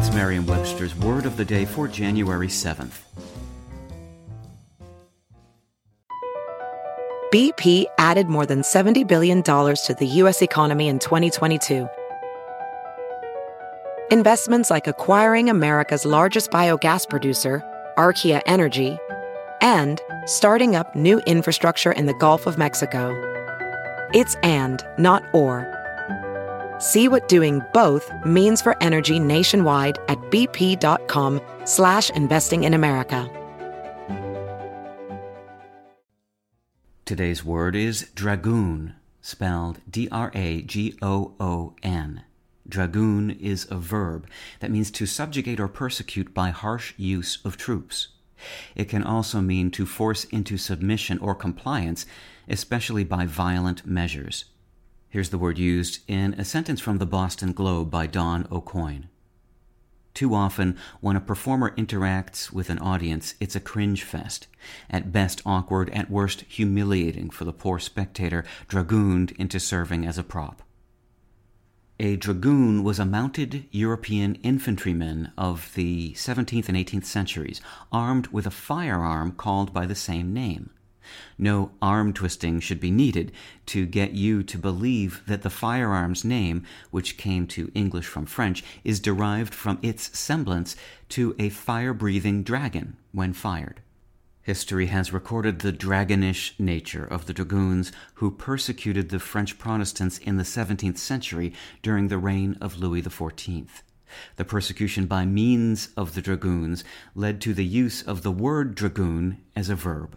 It's Merriam Webster's Word of the Day for January 7th. BP added more than $70 billion to the U.S. economy in 2022. Investments like acquiring America's largest biogas producer, Archaea Energy, and starting up new infrastructure in the Gulf of Mexico. It's and, not or. See what doing both means for energy nationwide at bp.com slash investing in America. Today's word is dragoon, spelled D-R-A-G-O-O-N. Dragoon is a verb that means to subjugate or persecute by harsh use of troops. It can also mean to force into submission or compliance, especially by violent measures. Here's the word used in a sentence from the Boston Globe by Don Aucoin. Too often, when a performer interacts with an audience, it's a cringe fest. At best awkward, at worst humiliating for the poor spectator dragooned into serving as a prop. A dragoon was a mounted European infantryman of the 17th and 18th centuries, armed with a firearm called by the same name. No arm twisting should be needed to get you to believe that the firearm's name, which came to English from French, is derived from its semblance to a fire breathing dragon when fired. History has recorded the dragonish nature of the dragoons who persecuted the French Protestants in the 17th century during the reign of Louis XIV. The persecution by means of the dragoons led to the use of the word dragoon as a verb.